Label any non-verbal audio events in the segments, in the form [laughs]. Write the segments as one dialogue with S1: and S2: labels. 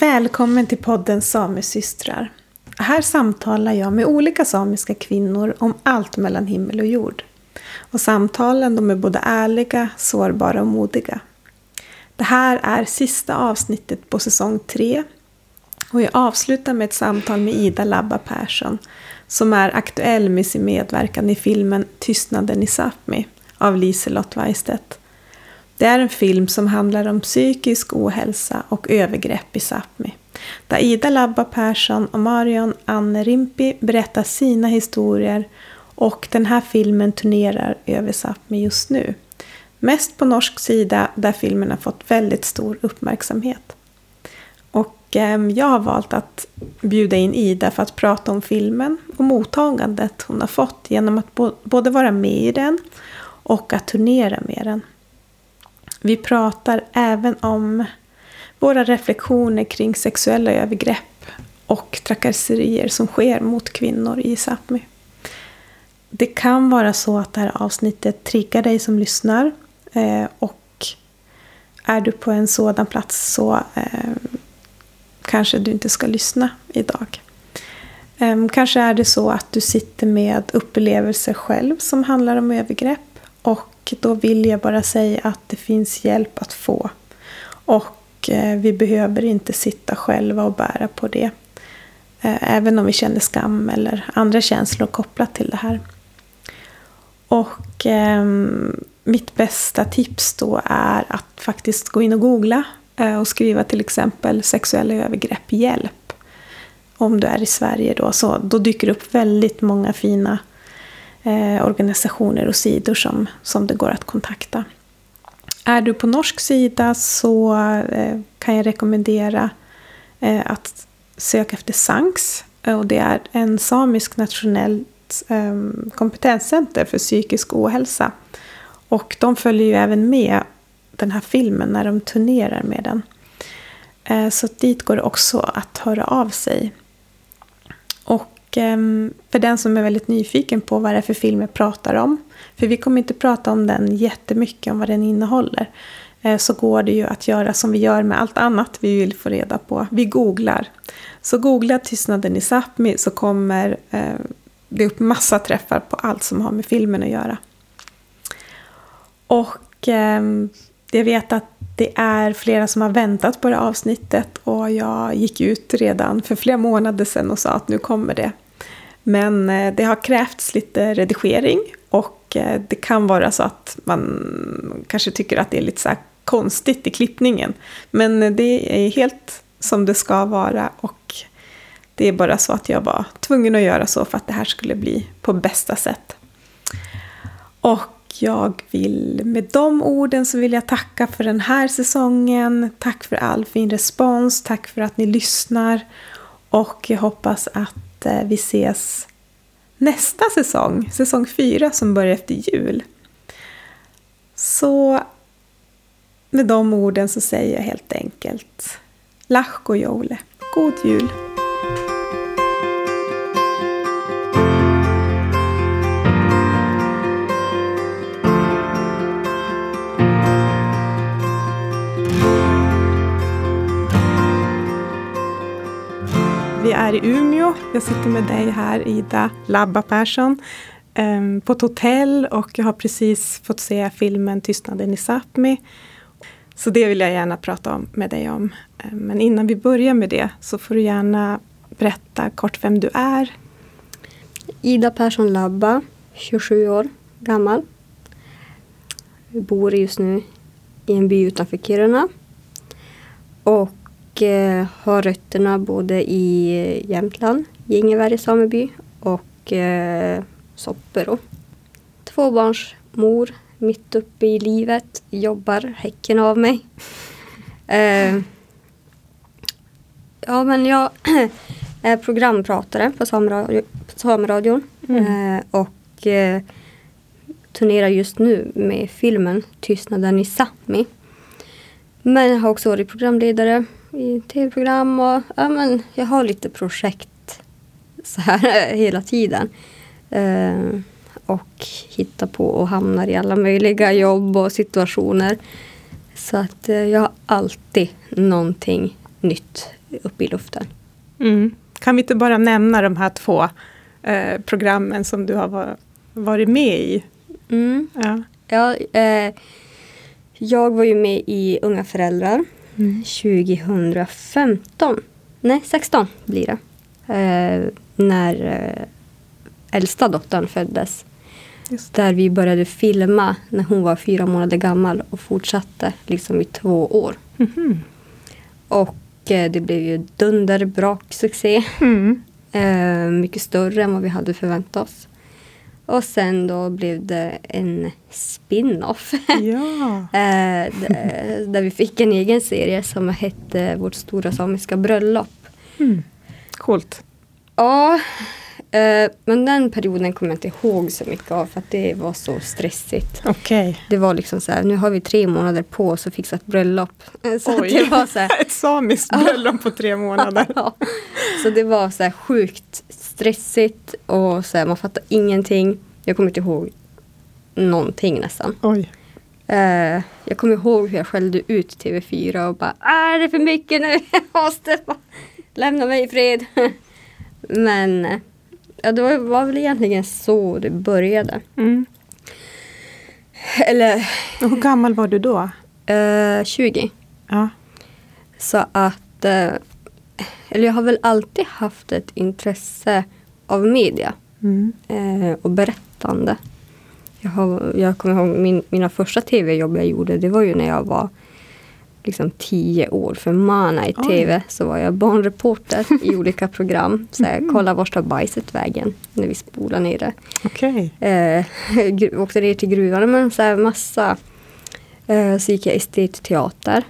S1: Välkommen till podden Samesystrar. Här samtalar jag med olika samiska kvinnor om allt mellan himmel och jord. Och samtalen de är både ärliga, sårbara och modiga. Det här är sista avsnittet på säsong 3 och jag avslutar med ett samtal med Ida Labba Persson som är aktuell med sin medverkan i filmen Tystnaden i Sápmi av Liselott Weistedt. Det är en film som handlar om psykisk ohälsa och övergrepp i Sápmi. Där Ida Labba Persson och Marion Anne Rimpi berättar sina historier och den här filmen turnerar över Sápmi just nu. Mest på norsk sida där filmen har fått väldigt stor uppmärksamhet. Och eh, jag har valt att bjuda in Ida för att prata om filmen och mottagandet hon har fått genom att både vara med i den och att turnera med den. Vi pratar även om våra reflektioner kring sexuella övergrepp och trakasserier som sker mot kvinnor i Sápmi. Det kan vara så att det här avsnittet triggar dig som lyssnar eh, och är du på en sådan plats så eh, kanske du inte ska lyssna idag. Ehm, kanske är det så att du sitter med upplevelser själv som handlar om övergrepp och då vill jag bara säga att det finns hjälp att få. Och eh, vi behöver inte sitta själva och bära på det. Eh, även om vi känner skam eller andra känslor kopplat till det här. Och eh, mitt bästa tips då är att faktiskt gå in och googla eh, och skriva till exempel sexuella övergrepp hjälp. Om du är i Sverige då, så då dyker det upp väldigt många fina eh, organisationer och sidor som, som det går att kontakta. Är du på norsk sida så eh, kan jag rekommendera eh, att söka efter SANKS. Och det är en samisk nationellt eh, kompetenscenter för psykisk ohälsa. Och de följer ju även med den här filmen när de turnerar med den. Eh, så dit går det också att höra av sig. Och Ehm, för den som är väldigt nyfiken på vad det är för film jag pratar om, för vi kommer inte prata om den jättemycket, om vad den innehåller, eh, så går det ju att göra som vi gör med allt annat vi vill få reda på. Vi googlar. Så googla Tystnaden i Sápmi så kommer eh, det upp massa träffar på allt som har med filmen att göra. Och ehm, jag vet att det är flera som har väntat på det avsnittet och jag gick ut redan för flera månader sedan och sa att nu kommer det. Men eh, det har krävts lite redigering och eh, det kan vara så att man kanske tycker att det är lite så konstigt i klippningen. Men eh, det är helt som det ska vara och det är bara så att jag var tvungen att göra så för att det här skulle bli på bästa sätt. Och jag vill med de orden så vill jag tacka för den här säsongen. Tack för all fin respons, tack för att ni lyssnar och jag hoppas att Eh, vi ses nästa säsong, säsong fyra som börjar efter jul. Så med de orden så säger jag helt enkelt Lachko Jole, God Jul! Är i Umeå. Jag sitter med dig här, Ida Labba Persson, ehm, på ett hotell och jag har precis fått se filmen Tystnaden i Sápmi. Så det vill jag gärna prata om, med dig om. Ehm, men innan vi börjar med det så får du gärna berätta kort vem du är.
S2: Ida Persson Labba, 27 år gammal. Jag bor just nu i en by utanför Kiruna. Och och eh, har rötterna både i Jämtland, Gingeväri sameby och eh, Soppero. Tvåbarnsmor, mitt uppe i livet, jobbar häcken av mig. [laughs] Eh, ja men jag [clears throat] är programpratare på Sameradion mm. eh, och eh, turnerar just nu med filmen Tystnaden i Sápmi. Men jag har också varit programledare i tv-program och ja, men jag har lite projekt så här [laughs] hela tiden. Eh, och hittar på och hamnar i alla möjliga jobb och situationer. Så att eh, jag har alltid någonting nytt uppe i luften.
S1: Mm. Kan vi inte bara nämna de här två eh, programmen som du har var, varit med i?
S2: Mm.
S1: Ja.
S2: Ja, eh, jag var ju med i Unga föräldrar. 2015. Nej, 16 blir det. Eh, när eh, äldsta dottern föddes. Där vi började filma när hon var fyra månader gammal och fortsatte liksom i två år.
S1: Mhm.
S2: Och eh, det blev ju dunderbra succé.
S1: Mm.
S2: Eh, mycket större än vad vi hade förväntat oss. Och sen då blev det en spin-off. [laughs]
S1: Ja.
S2: Eh, där vi fick en egen serie som hette Vårt stora samiska bröllop.
S1: Mm. Coolt.
S2: Ja, eh, men den perioden kommer jag inte ihåg så mycket av för att det var så stressigt.
S1: Okej.
S2: Det var liksom så här, nu har vi tre månader på oss att fixa ett bröllop. Eh, Så
S1: Oj.
S2: det var så här, [laughs]
S1: Ett samiskt bröllop på tre [laughs] månader.
S2: Så det var så här sjukt stressigt och så här, man fattar ingenting. Jag kommer inte ihåg någonting nästan.
S1: Oj.
S2: Eh, jag kommer ihåg hur jag skällde ut TV4 och bara är det för mycket nu? [laughs] Jag måste bara lämna mig i fred. [laughs] Men ja, det var, var väl egentligen så det började.
S1: Mm.
S2: Eller
S1: Hur gammal var du då?
S2: eh, 20.
S1: Ja.
S2: Så att, eh, eller jag har väl alltid haft ett intresse av media
S1: Mm.
S2: eh, och berättande. Jag, har, jag kommer ihåg min, mina första tv-jobb jag gjorde, det var ju när jag var liksom tio år. För Mana i
S1: Oj.
S2: tv så var jag barnreporter i [laughs] olika program. Så här, kolla vart tar bajset vägen när vi spolar ner det.
S1: Okej.
S2: Eh, [laughs] åkte ner till gruvan men så här massa. Eh, så gick jag estetteater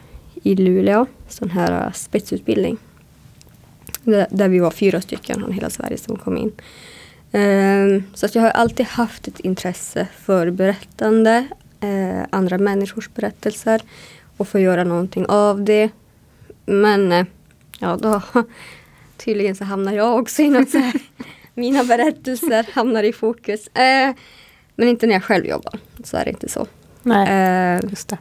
S2: i Luleå. Sån här eh, spetsutbildning. Där, vi var fyra stycken från hela Sverige som kom in. Eh, så att jag har alltid haft ett intresse för berättande. Eh, andra människors berättelser. Och få göra någonting av det. Men eh, ja, då [laughs] tydligen så hamnar jag också i något så här. [laughs] Mina berättelser hamnar i fokus. Eh, men inte när jag själv jobbar. Så är det inte så.
S1: Nej, just det.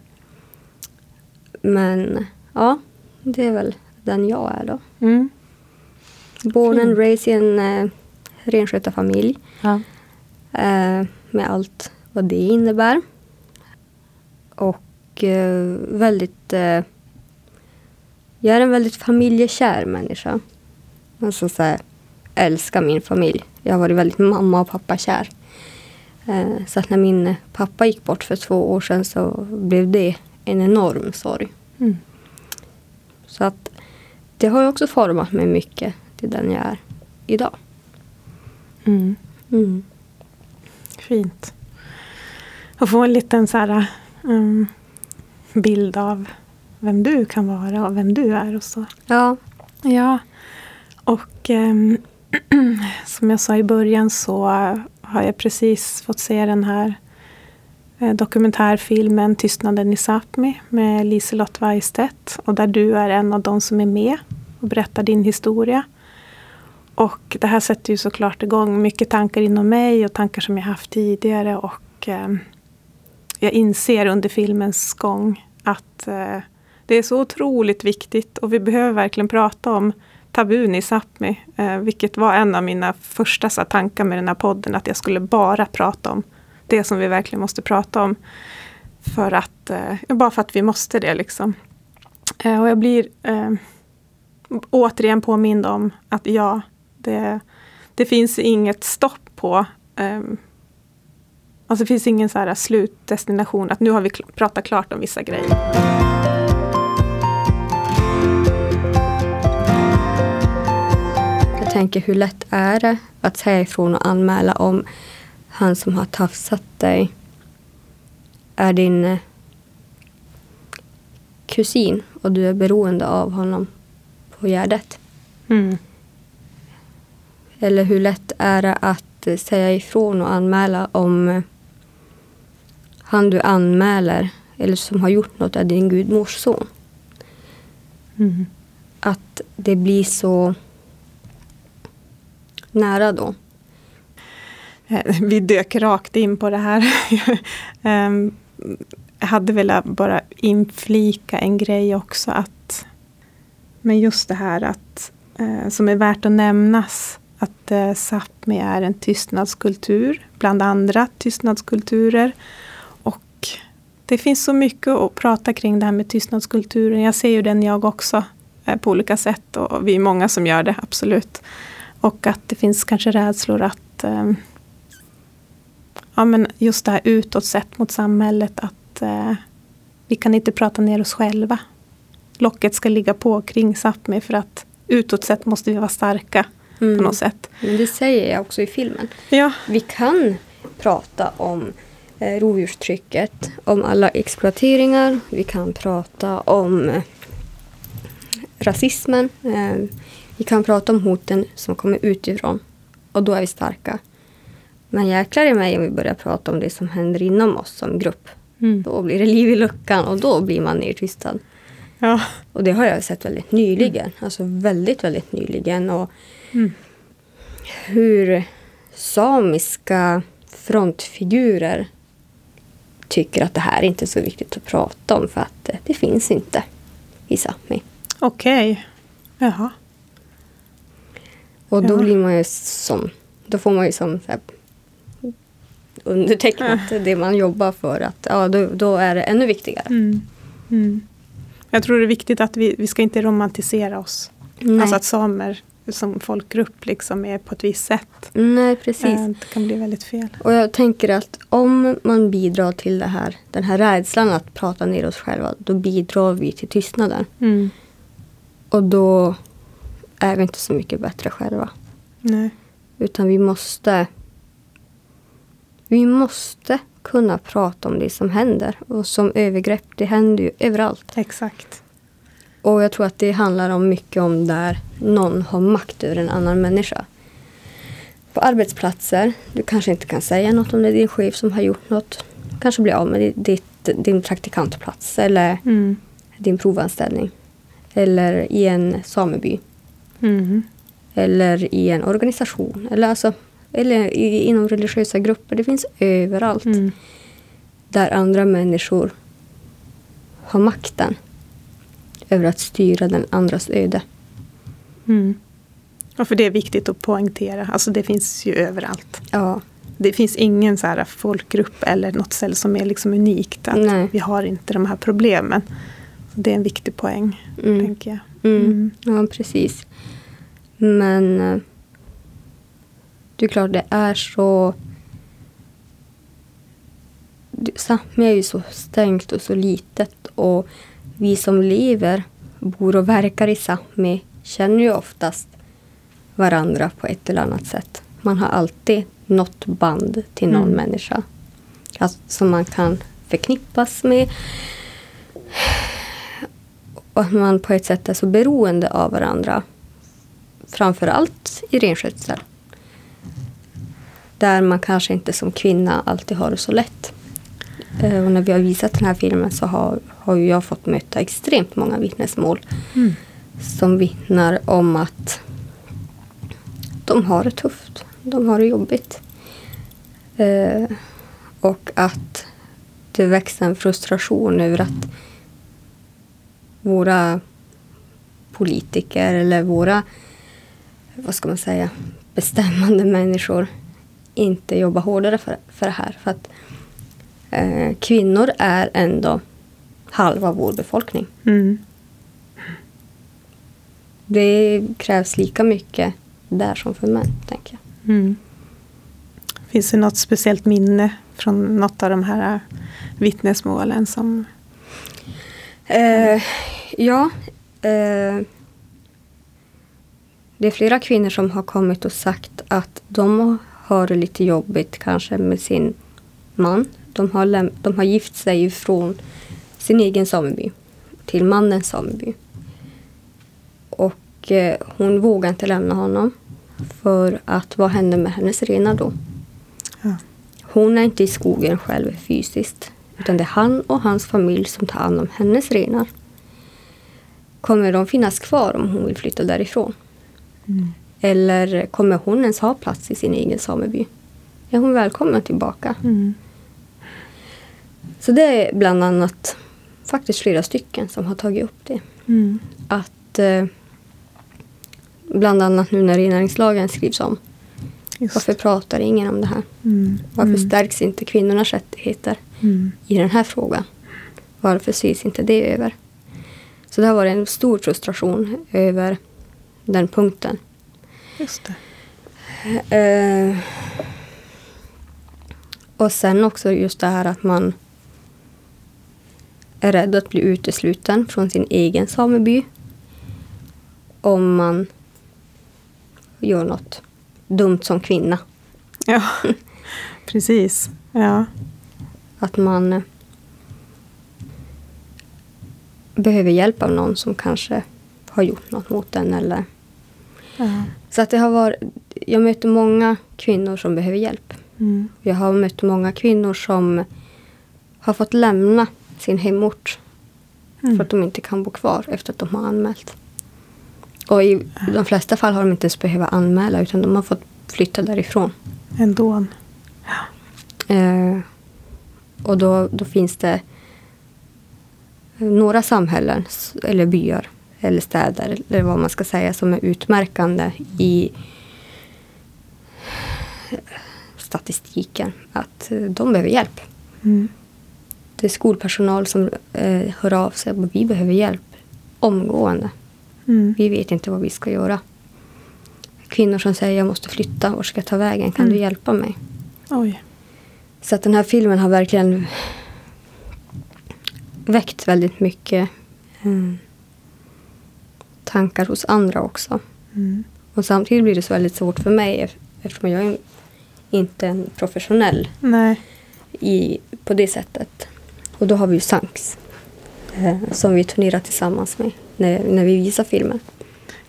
S2: men ja, det är väl den jag är då.
S1: Mm.
S2: Born and raised i en eh, renskötarfamilj.
S1: Ja.
S2: Eh, med allt vad det innebär. Och eh, väldigt... Eh, jag är en väldigt familjekär människa. Alltså så här, älskar min familj. Jag har varit väldigt mamma och pappa kär. Eh, så att när min pappa gick bort för två år sedan så blev det en enorm sorg.
S1: Mm.
S2: Så att det har också format mig mycket till den jag är idag.
S1: Mm.
S2: Mm.
S1: Fint. Och få en liten så här, um, bild av vem du kan vara och vem du är och så.
S2: Ja.
S1: Ja, och ehm, [clears throat] som jag sa i början så har jag precis fått se den här eh, dokumentärfilmen Tystnaden i Sápmi med Liselott Weistedt och där du är en av de som är med och berättar din historia. Och det här sätter ju såklart igång mycket tankar inom mig och tankar som jag haft tidigare och eh, jag inser under filmens gång att eh, det är så otroligt viktigt och vi behöver verkligen prata om tabun i Sápmi. Eh, vilket var en av mina första så tankar med den här podden. Att jag skulle bara prata om det som vi verkligen måste prata om. För att, eh, bara för att vi måste det liksom. Eh, och jag blir eh, återigen påmind om att jag det, det finns inget stopp på ehm, Alltså det finns ingen så här slutdestination, att nu har vi pratat klart om vissa grejer.
S2: Jag tänker hur lätt är det att säga ifrån och anmäla om han som har tafsat dig är din eh, kusin och du är beroende av honom på Gärdet.
S1: Mm.
S2: Eller hur lätt är det att säga ifrån och anmäla om han du anmäler eller som har gjort något är din gudmors son.
S1: Mm.
S2: Att det blir så nära då.
S1: Eh, Vi dök rakt in på det här. [laughs] Ehm, Jag hade velat bara inflika en grej också att Men just det här att, eh, som är värt att nämnas, att eh, Sápmi är en tystnadskultur bland andra tystnadskulturer. Och det finns så mycket att prata kring det här med tystnadskulturen. Jag ser ju den jag också eh, på olika sätt och vi är många som gör det, absolut. Och att det finns kanske rädslor att eh, ja, men just det här utåt sett mot samhället att eh, vi kan inte prata ner oss själva. Locket ska ligga på kring Sápmi för att utåt sett måste vi vara starka
S2: Mm.
S1: på något sätt.
S2: Men det säger jag också i filmen.
S1: Ja,
S2: Vi kan prata om eh, rovdjurstrycket, om alla exploateringar. Vi kan prata om eh, rasismen. Eh, vi kan prata om hoten som kommer utifrån. Och då är vi starka. Men jäklar i mig om vi börjar prata om det som händer inom oss som grupp.
S1: mm.
S2: Då blir det liv i luckan och då blir man nedtystad.
S1: ja.
S2: Och det har jag sett väldigt nyligen. Alltså väldigt, väldigt nyligen. Och
S1: Mm.
S2: hur samiska frontfigurer tycker att det här inte är så viktigt att prata om för att eh, det finns inte i Sápmi.
S1: okej. Jaha.
S2: Och då blir man ju som, då får man ju som här, undertecknat det man jobbar för att ja, då, då är det ännu viktigare.
S1: Mm. Mm. Jag tror det är viktigt att vi, vi ska inte romantisera oss.
S2: Nej.
S1: Alltså att samer som folkgrupp liksom är på ett visst sätt.
S2: Nej, precis.
S1: Eh, Det kan bli väldigt fel.
S2: Och jag tänker att om man bidrar till det här, den här rädslan att prata ner oss själva, då bidrar vi till tystnaden.
S1: Mm.
S2: Och då är vi inte så mycket bättre själva.
S1: Nej.
S2: Utan vi måste vi måste kunna prata om det som händer. Och som övergrepp, det händer ju överallt.
S1: Exakt.
S2: Och jag tror att det handlar om mycket om där någon har makt över en annan människa. På arbetsplatser, du kanske inte kan säga något om det är din chef som har gjort något. Kanske blir av med ditt, din praktikantplats eller
S1: Mm.
S2: din provanställning. Eller i en sameby.
S1: Mm.
S2: Eller i en organisation. Eller, alltså, eller i, inom religiösa grupper. Det finns överallt.
S1: Mm.
S2: Där andra människor har makten. Över att styra den andras öde.
S1: Mm. Och för det är viktigt att poängtera. Alltså det finns ju överallt.
S2: Ja.
S1: Det finns ingen så här folkgrupp eller något ställe som är liksom unikt. Att
S2: Nej.
S1: vi har inte de här problemen. Det är en viktig poäng,
S2: Mm.
S1: tänker jag.
S2: Mm.
S1: Mm.
S2: Ja, precis. Men eh, det är klart, det är så... Sápmi är ju så stängt och så litet och vi som lever, bor och verkar i Sápmi känner ju oftast varandra på ett eller annat sätt. Man har alltid något band till någon
S1: Mm.
S2: människa alltså, som man kan förknippas med. Och att man på ett sätt är så beroende av varandra. Framförallt i renskötsel. Där man kanske inte som kvinna alltid har det så lätt. Eh, Och när vi har visat den här filmen så har, har jag fått möta extremt många vittnesmål
S1: Mm.
S2: som vittnar om att de har det tufft. De har det jobbigt. Eh, och att det växer en frustration över att våra politiker eller våra, vad ska man säga, bestämmande människor inte jobbar hårdare för, för det här. För att eh, kvinnor är ändå halva vår befolkning.
S1: Mm.
S2: Det krävs lika mycket där som för män, tänker jag.
S1: Mm. Finns det något speciellt minne från något av de här vittnesmålen som...
S2: Eh, ja. Eh, det är flera kvinnor som har kommit och sagt att de har det lite jobbigt kanske med sin man. De har, de har gift sig från sin egen sameby till mannens sameby. Och eh, hon vågar inte lämna honom. För att vad händer med hennes renar då?
S1: Ja.
S2: Hon är inte i skogen själv fysiskt. Utan det är han och hans familj som tar hand om hennes renar. Kommer de finnas kvar om hon vill flytta därifrån?
S1: Mm.
S2: Eller kommer hon ens ha plats i sin egen sameby? Är hon välkommen tillbaka?
S1: Mm.
S2: Så det är bland annat faktiskt flera stycken som har tagit upp det.
S1: Mm.
S2: Att eh, bland annat nu när rennäringslagen skrivs om.
S1: Just.
S2: Varför pratar ingen om det här?
S1: Mm.
S2: Varför
S1: Mm.
S2: stärks inte kvinnornas rättigheter
S1: Mm.
S2: i den här frågan? Varför ses inte det över? Så det har varit en stor frustration över den punkten.
S1: Just det.
S2: Eh, och sen också just det här att man är rädd att bli utesluten från sin egen sameby. Om man gör något dumt som kvinna.
S1: Ja, [laughs] precis. Ja.
S2: Att man eh, behöver hjälp av någon som kanske har gjort något mot en. Eller.
S1: ja.
S2: Så att det har varit, jag möter många kvinnor som behöver hjälp.
S1: Mm.
S2: Jag har mött många kvinnor som har fått lämna sin hemort
S1: Mm.
S2: för att de inte kan bo kvar efter att de har anmält. Och i de flesta fall har de inte ens behövt anmäla utan de har fått flytta därifrån.
S1: Ändå.
S2: Eh, och då, då finns det några samhällen eller byar eller städer eller vad man ska säga som är utmärkande i statistiken att eh, de behöver hjälp.
S1: Mm.
S2: Det är skolpersonal som eh, hör av sig och vi behöver hjälp omgående.
S1: Mm.
S2: Vi vet inte vad vi ska göra. Kvinnor som säger jag måste flytta, var ska jag ta vägen? Kan du
S1: Mm.
S2: hjälpa mig?
S1: Oj.
S2: Så att den här filmen har verkligen väckt väldigt mycket mm, tankar hos andra också.
S1: Mm.
S2: Och samtidigt blir det så väldigt svårt för mig ef- eftersom jag är inte en professionell i, på det sättet. Och då har vi ju Sanks eh, som vi turnerar tillsammans med när, när vi visar filmen.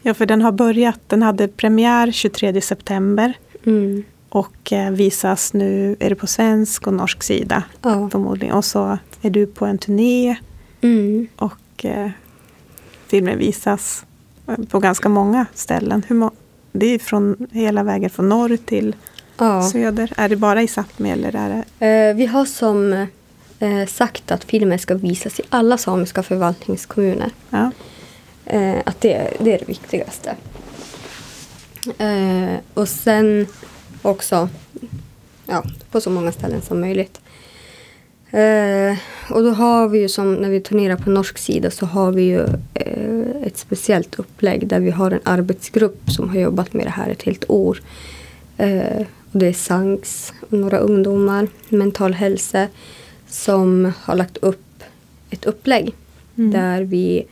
S1: Ja, för den har börjat. Den hade premiär 23 september.
S2: Mm.
S1: Och eh, visas nu, är det på svensk och norsk sida
S2: Ja.
S1: förmodligen. Och så är du på en turné
S2: Mm.
S1: och eh, filmen visas eh, på ganska många ställen. Må- det är från hela vägen från norr till
S2: Ja.
S1: söder. Är det bara i Sápmi eller är det?
S2: Eh, vi har som eh, sagt att filmen ska visas i alla samiska förvaltningskommuner.
S1: Ja.
S2: Eh, att det, det är det viktigaste. Eh, och sen också ja, på så många ställen som möjligt. Eh, och då har vi ju som när vi turnerar på norsk sida så har vi ju eh, ett speciellt upplägg där vi har en arbetsgrupp som har jobbat med det här ett helt år. Eh, och det är SANKS några ungdomar, mental hälsa som har lagt upp ett upplägg
S1: Mm.
S2: där vi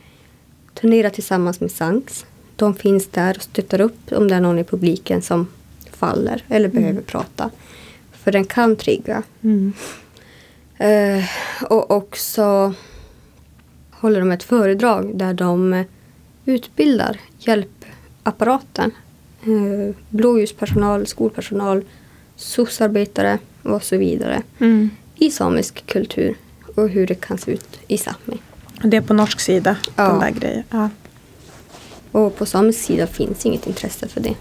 S2: turnerar tillsammans med SANKS. De finns där och stöttar upp om det är någon i publiken som faller eller behöver prata. För den kan trigga.
S1: Mm.
S2: Eh, och också håller de ett föredrag där de utbildar hjälpapparaten. Eh, blåljuspersonal, skolpersonal, SOS-arbetare och så vidare.
S1: Mm.
S2: I samisk kultur och hur det kan se ut i Sápmi.
S1: Det är på norsk sida,
S2: Ja.
S1: den där grejen. Ja.
S2: Och på samisk sida finns inget intresse för det.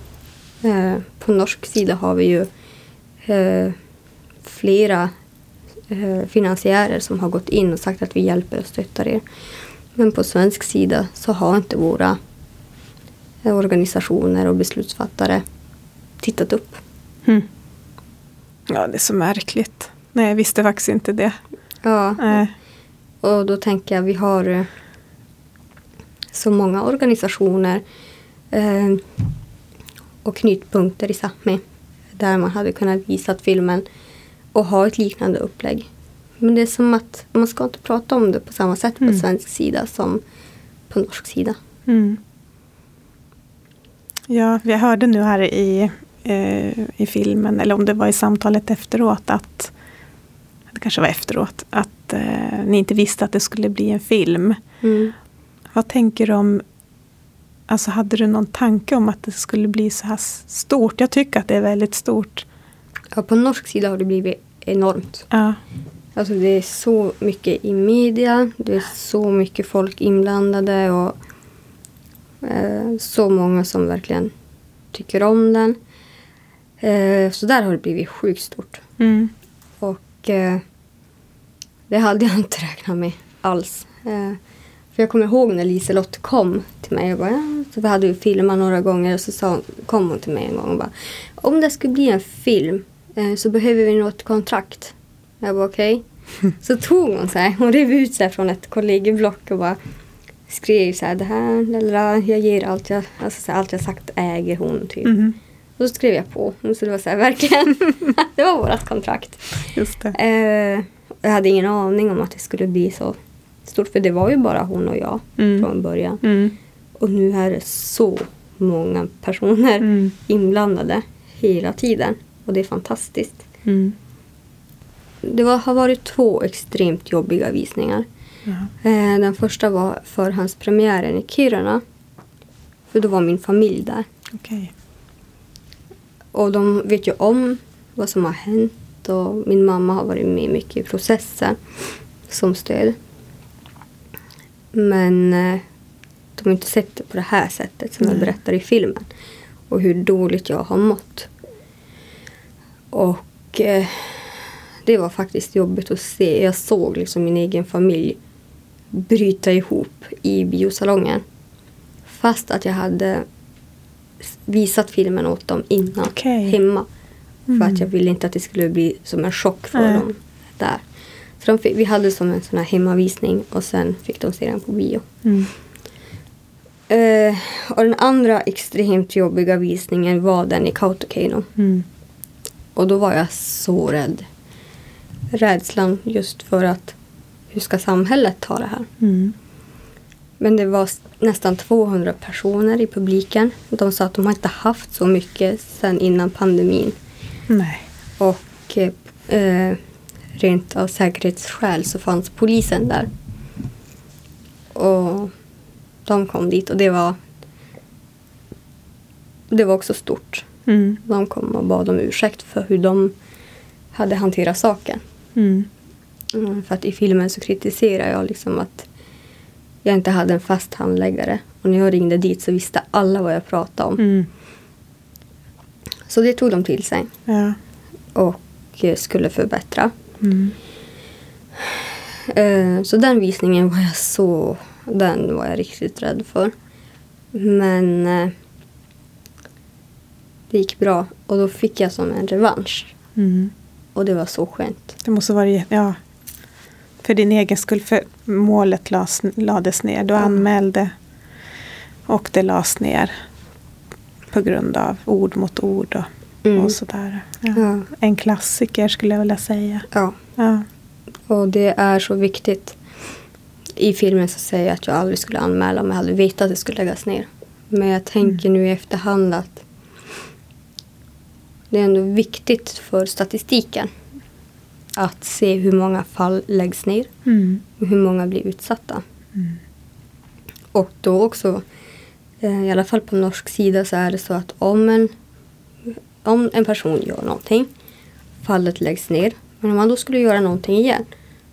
S2: Eh, på norsk sida har vi ju eh, flera eh, finansiärer som har gått in och sagt att vi hjälper och stöttar er. Men på svensk sida så har inte våra eh, organisationer och beslutsfattare tittat upp.
S1: Mm. ja, det är så märkligt. Nej, jag visste faktiskt inte det.
S2: Ja,
S1: Nej.
S2: Och då tänker jag vi har eh, så många organisationer eh, och knutpunkter i Sápmi där man hade kunnat visa filmen och ha ett liknande upplägg. Men det är som att man ska inte prata om det på samma sätt på
S1: Mm.
S2: svensk sida som på norsk sida.
S1: Mm. Ja, vi hörde nu här i, eh, i filmen, eller om det var i samtalet efteråt, att kanske var efteråt, att eh, ni inte visste att det skulle bli en film.
S2: Mm.
S1: Vad tänker du om, alltså hade du någon tanke om att det skulle bli så här stort? Jag tycker att det är väldigt stort.
S2: Ja, på norsk sida har det blivit enormt.
S1: Ja,
S2: Alltså det är så mycket i media, det är så mycket folk inblandade och eh, så många som verkligen tycker om den. Eh, så där har det blivit sjukt stort.
S1: mm.
S2: Och eh, det hade jag inte räknat med alls. Eh, För jag kommer ihåg när Liselott kom till mig och bara, ja, så vi hade ju filmat några gånger och så sa, kom hon till mig en gång och bara om det skulle bli en film eh, så behöver vi något kontrakt. Jag bara okej. [laughs] Så tog hon så här, hon rev ut här från ett kollegieblock och bara skrev så här, det här, lalala, jag ger allt jag, alltså så här, allt jag sagt äger hon typ.
S1: Mhm.
S2: Och så skrev jag på. Så det var så här, verkligen, [laughs] [laughs] det var vårt kontrakt.
S1: Just det.
S2: Eh, jag hade ingen aning om att det skulle bli så stort. För det var ju bara hon och jag
S1: Mm.
S2: från början.
S1: Mm.
S2: Och nu är det så många personer
S1: Mm.
S2: inblandade hela tiden. Och det är fantastiskt.
S1: Mm.
S2: Det var, har varit två extremt jobbiga visningar. Eh, den första var förhandspremiären i Kiruna. För då var min familj där.
S1: Okej.
S2: Och de vet ju om vad som har hänt och min mamma har varit med mycket i processen som stöd. Men eh, de har inte sett det på det här sättet som jag
S1: Nej.
S2: berättar i filmen. Och hur dåligt jag har mått. Och eh, det var faktiskt jobbigt att se. Jag såg liksom min egen familj bryta ihop i biosalongen. Fast att jag hade visat filmen åt dem innan
S1: Okej.
S2: hemma. För
S1: Mm.
S2: att jag ville inte att det skulle bli som en chock för
S1: Nej.
S2: dem där. Så fick, vi hade som en sån här hemmavisning och sen fick de se den på bio.
S1: Mm.
S2: Eh, och den andra extremt jobbiga visningen var den i Kautokeino.
S1: Mm.
S2: Och då var jag så rädd. Rädslan just för att hur ska samhället ta det här?
S1: Mm.
S2: Men det var nästan 200 personer i publiken. De sa att de har inte haft så mycket sedan innan pandemin.
S1: Nej.
S2: Och eh, rent av säkerhetsskäl så fanns polisen där. Och de kom dit och det var det var också stort.
S1: Mm.
S2: De kom och bad om ursäkt för hur de hade hanterat saken.
S1: Mm.
S2: Mm, för att i filmen så kritiserar jag liksom att jag inte hade en fast handläggare. Och när jag ringde dit så visste alla vad jag pratade om. Så det tog de till sig
S1: Ja.
S2: och eh, skulle förbättra.
S1: Mm.
S2: Eh, Så den visningen var jag så... Den var jag riktigt rädd för. Men eh, det gick bra och då fick jag som en revansch.
S1: Mm.
S2: Och det var så skönt.
S1: Det måste vara ja, för din egen skull. För målet las, lades ner. Du
S2: Ja.
S1: anmälde och det lades ner på grund av ord mot ord och,
S2: Mm.
S1: och sådär. Ja.
S2: Ja.
S1: En klassiker skulle jag vilja säga.
S2: Ja,
S1: Ja.
S2: och det är så viktigt. I filmen så säger jag att jag aldrig skulle anmäla om jag hade vetat att det skulle läggas ner. Men jag tänker nu i efterhand att det är ändå viktigt för statistiken att se hur många fall läggs ner
S1: Mm.
S2: och hur många blir utsatta.
S1: Mm.
S2: Och då också, i alla fall på norsk sida så är det så att om en, om en person gör någonting, fallet läggs ner. Men om man då skulle göra någonting igen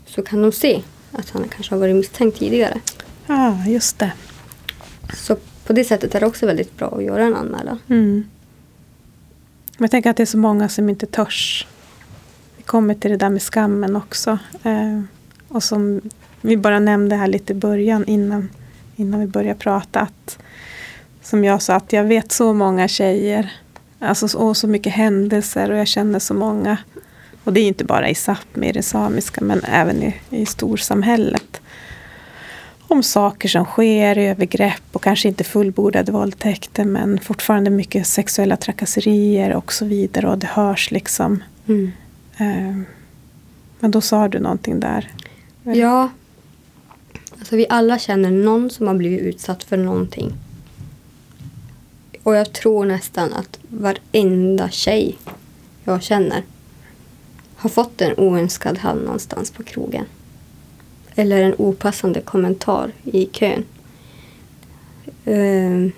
S2: så kan de se att han kanske har varit misstänkt tidigare.
S1: Ja, just det.
S2: Så på det sättet är det också väldigt bra att göra en anmälan.
S1: Mm. Jag tänker att det är så många som inte törs. Vi kommer till det där med skammen också. Eh, och som vi bara nämnde här lite i början innan, innan vi började prata. Att, som jag sa, att jag vet så många tjejer. Alltså, så- och så mycket händelser och jag känner så många. Och det är inte bara i Sápmi, i det samiska, men även i, i storsamhället. Om saker som sker, övergrepp och kanske inte fullbordade våldtäkter men fortfarande mycket sexuella trakasserier och så vidare. Och det hörs liksom.
S2: Mm.
S1: Eh, men då sa du någonting där.
S2: Ja, alltså vi alla känner någon som har blivit utsatt för någonting. Och jag tror nästan att varenda tjej jag känner har fått en oönskad hand någonstans på krogen. Eller en opassande kommentar i kön. Ehm.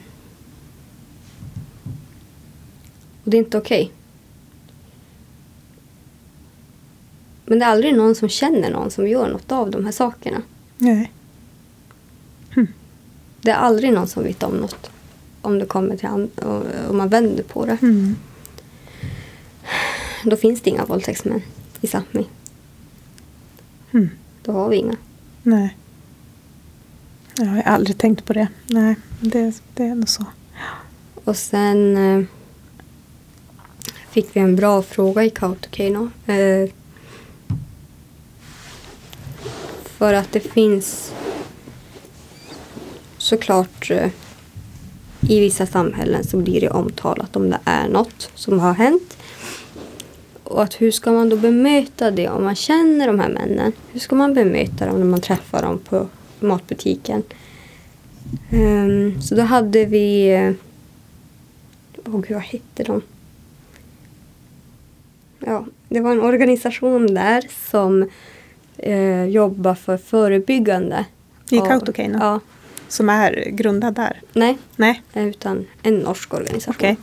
S2: Och det är inte okej. Men det är aldrig någon som känner någon som gör något av de här sakerna.
S1: Nej.
S2: Det är aldrig någon som vet om något. Om det kommer till om man vänder på det.
S1: Mm.
S2: Då finns det inga våldtäktsmän i Sápmi.
S1: Mm.
S2: Då har vi inga.
S1: Nej. Jag har aldrig tänkt på det. Nej, det, det är nog så.
S2: Och sen eh, fick vi en bra fråga i Kautokeino. Eh, för att det finns såklart eh, i vissa samhällen så blir det omtalat om det är något som har hänt. Och att hur ska man då bemöta det om man känner de här männen? Hur ska man bemöta dem när man träffar dem på matbutiken? Um, så då hade vi... Åh oh, gud, vad hette de? Ja, det var en organisation där som eh, jobbar för förebyggande.
S1: I Kautokeino?
S2: Ja.
S1: Som är grundad där?
S2: Nej,
S1: Nej.
S2: utan en norsk organisation.
S1: Okej.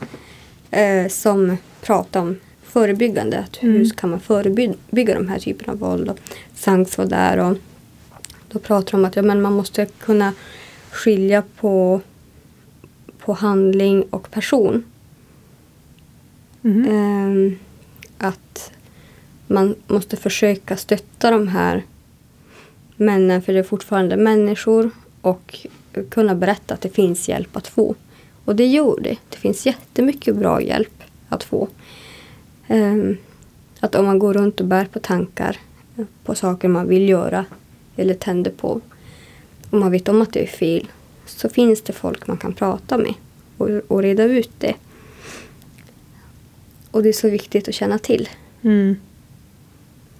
S2: Eh, som pratar om förebyggande. Att hur
S1: Mm.
S2: kan man förebygga de här typerna av våld? Och Sanks var där och då pratar de om att ja, men man måste kunna skilja på, på handling och person.
S1: Mhm.
S2: Ehm, att man måste försöka stötta de här männen för det är fortfarande människor och kunna berätta att det finns hjälp att få. Och det gör det. Det finns jättemycket bra hjälp att få. Ehm, att om man går runt och bär på tankar på saker man vill göra eller tänder på och man vet om att det är fel så finns det folk man kan prata med och, och reda ut det. Och det är så viktigt att känna till.
S1: Mm.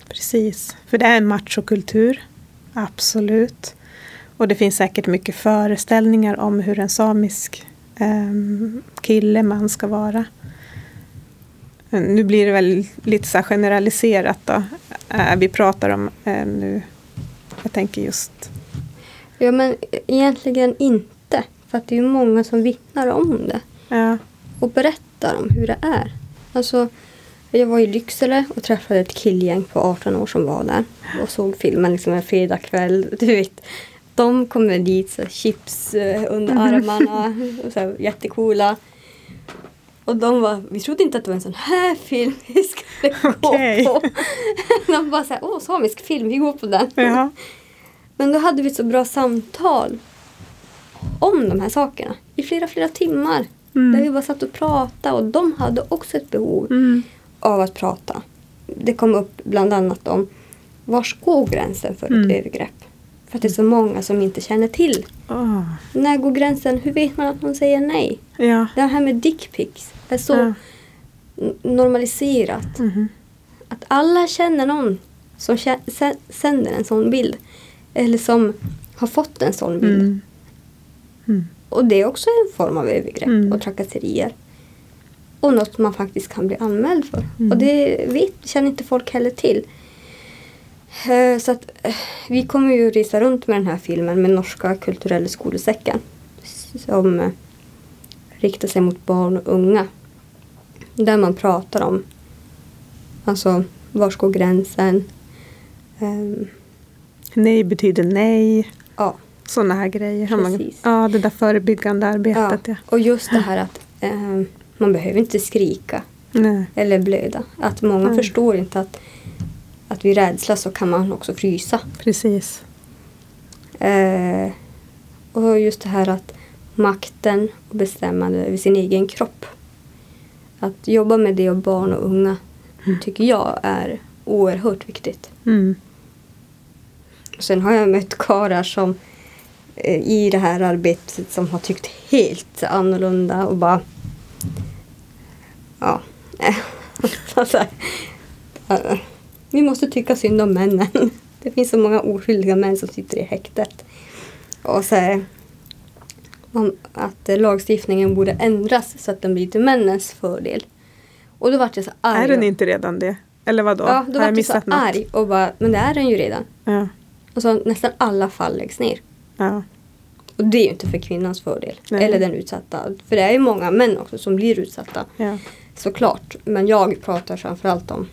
S1: Precis, för det är en machokultur. Absolut. Och det finns säkert mycket föreställningar om hur en samisk ehm, kille, man ska vara. Nu blir det väl lite så generaliserat då. Eh, vi pratar om eh, nu, jag tänker just,
S2: Ja men egentligen inte. För att det är ju många som vittnar om det.
S1: ja,
S2: och berättar om hur det är. Alltså, jag var i Lycksele och träffade ett killgäng på 18 år som var där och såg filmen liksom en fredagkväll. [laughs] Du vet, de kommer dit så chips eh, under armarna, [laughs] och så här, jättecoola. Och de var, vi trodde inte att det var en sån här film [laughs] vi skulle gå på. [laughs] De bara såhär, åh samisk film, vi går på den.
S1: ja,
S2: Men då hade vi ett så bra samtal om de här sakerna i flera, flera timmar.
S1: Mm.
S2: Där vi bara satt och pratade och de hade också ett behov
S1: mm,
S2: av att prata. Det kom upp bland annat om var går gränsen för ett
S1: Mm.
S2: övergrepp? För att det är så många som inte känner till.
S1: Åh,
S2: När går gränsen? Hur vet man att någon säger nej?
S1: ja,
S2: Det här med dickpics är så
S1: Ja.
S2: normaliserat.
S1: mhm,
S2: Att alla känner någon som sänder en sån bild. Eller som har fått en sån bild.
S1: mm, mm,
S2: Och det är också en form av övergrepp
S1: Mm.
S2: och trakasserier. Och något man faktiskt kan bli anmäld för.
S1: Mm.
S2: Och det vet, känner inte folk heller till. Eh, Så att eh, vi kommer ju resa runt med den här filmen med Norska kulturella skolesäcken. Som eh, riktar sig mot barn och unga. Där man pratar om alltså var går gränsen? Ehm,
S1: Nej betyder nej.
S2: ja,
S1: Sådana här grejer.
S2: Precis.
S1: Ja, det där förebyggande arbetet. Ja.
S2: Och just det här att eh, man behöver inte skrika
S1: Nej.
S2: eller blöda. Att många
S1: Mm.
S2: förstår inte att, att vid rädsla så kan man också frysa.
S1: Precis.
S2: Eh, och just det här att makten och bestämmande över sin egen kropp. Att jobba med det och barn och unga tycker jag är oerhört viktigt.
S1: Mm.
S2: Sen har jag mött karlar som eh, i det här arbetet som har tyckt helt annorlunda och bara... Ja. [laughs] alltså, [laughs] vi måste tycka synd om männen. [laughs] Det finns så många oskyldiga män som sitter i häktet. Och så här, att lagstiftningen borde ändras så att den blir till männens fördel. Och då vart jag så arg.
S1: Är den inte redan det? Eller vad då?
S2: Ja, då
S1: Har jag
S2: jag så
S1: något?
S2: arg och bara, men det är den ju redan.
S1: Ja.
S2: Och så nästan alla fall läggs ner.
S1: Ja.
S2: Och det är ju inte för kvinnans fördel.
S1: Nej.
S2: Eller den utsatta. För det är ju många män också som blir utsatta.
S1: Ja.
S2: Såklart. Men jag pratar framförallt om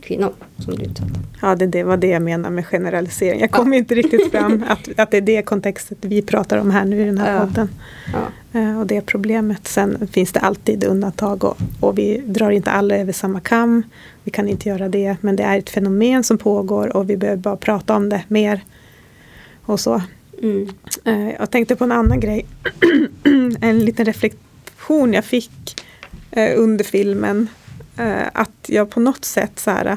S2: kvinnor som blir utsatta.
S1: ja, det, det var det jag menar med generalisering. Jag
S2: Ja.
S1: kommer inte riktigt fram att, att det är det kontextet vi pratar om här nu i den här
S2: Ja.
S1: podden.
S2: Ja.
S1: Eh, Och det är problemet. Sen finns det alltid undantag och, och vi drar inte alla över samma kam. Vi kan inte göra det. Men det är ett fenomen som pågår och vi behöver bara prata om det mer. Och så.
S2: Mm.
S1: Eh, Jag tänkte på en annan grej. [clears throat] en liten reflektion jag fick eh, under filmen. Eh, Att jag på något sätt så här,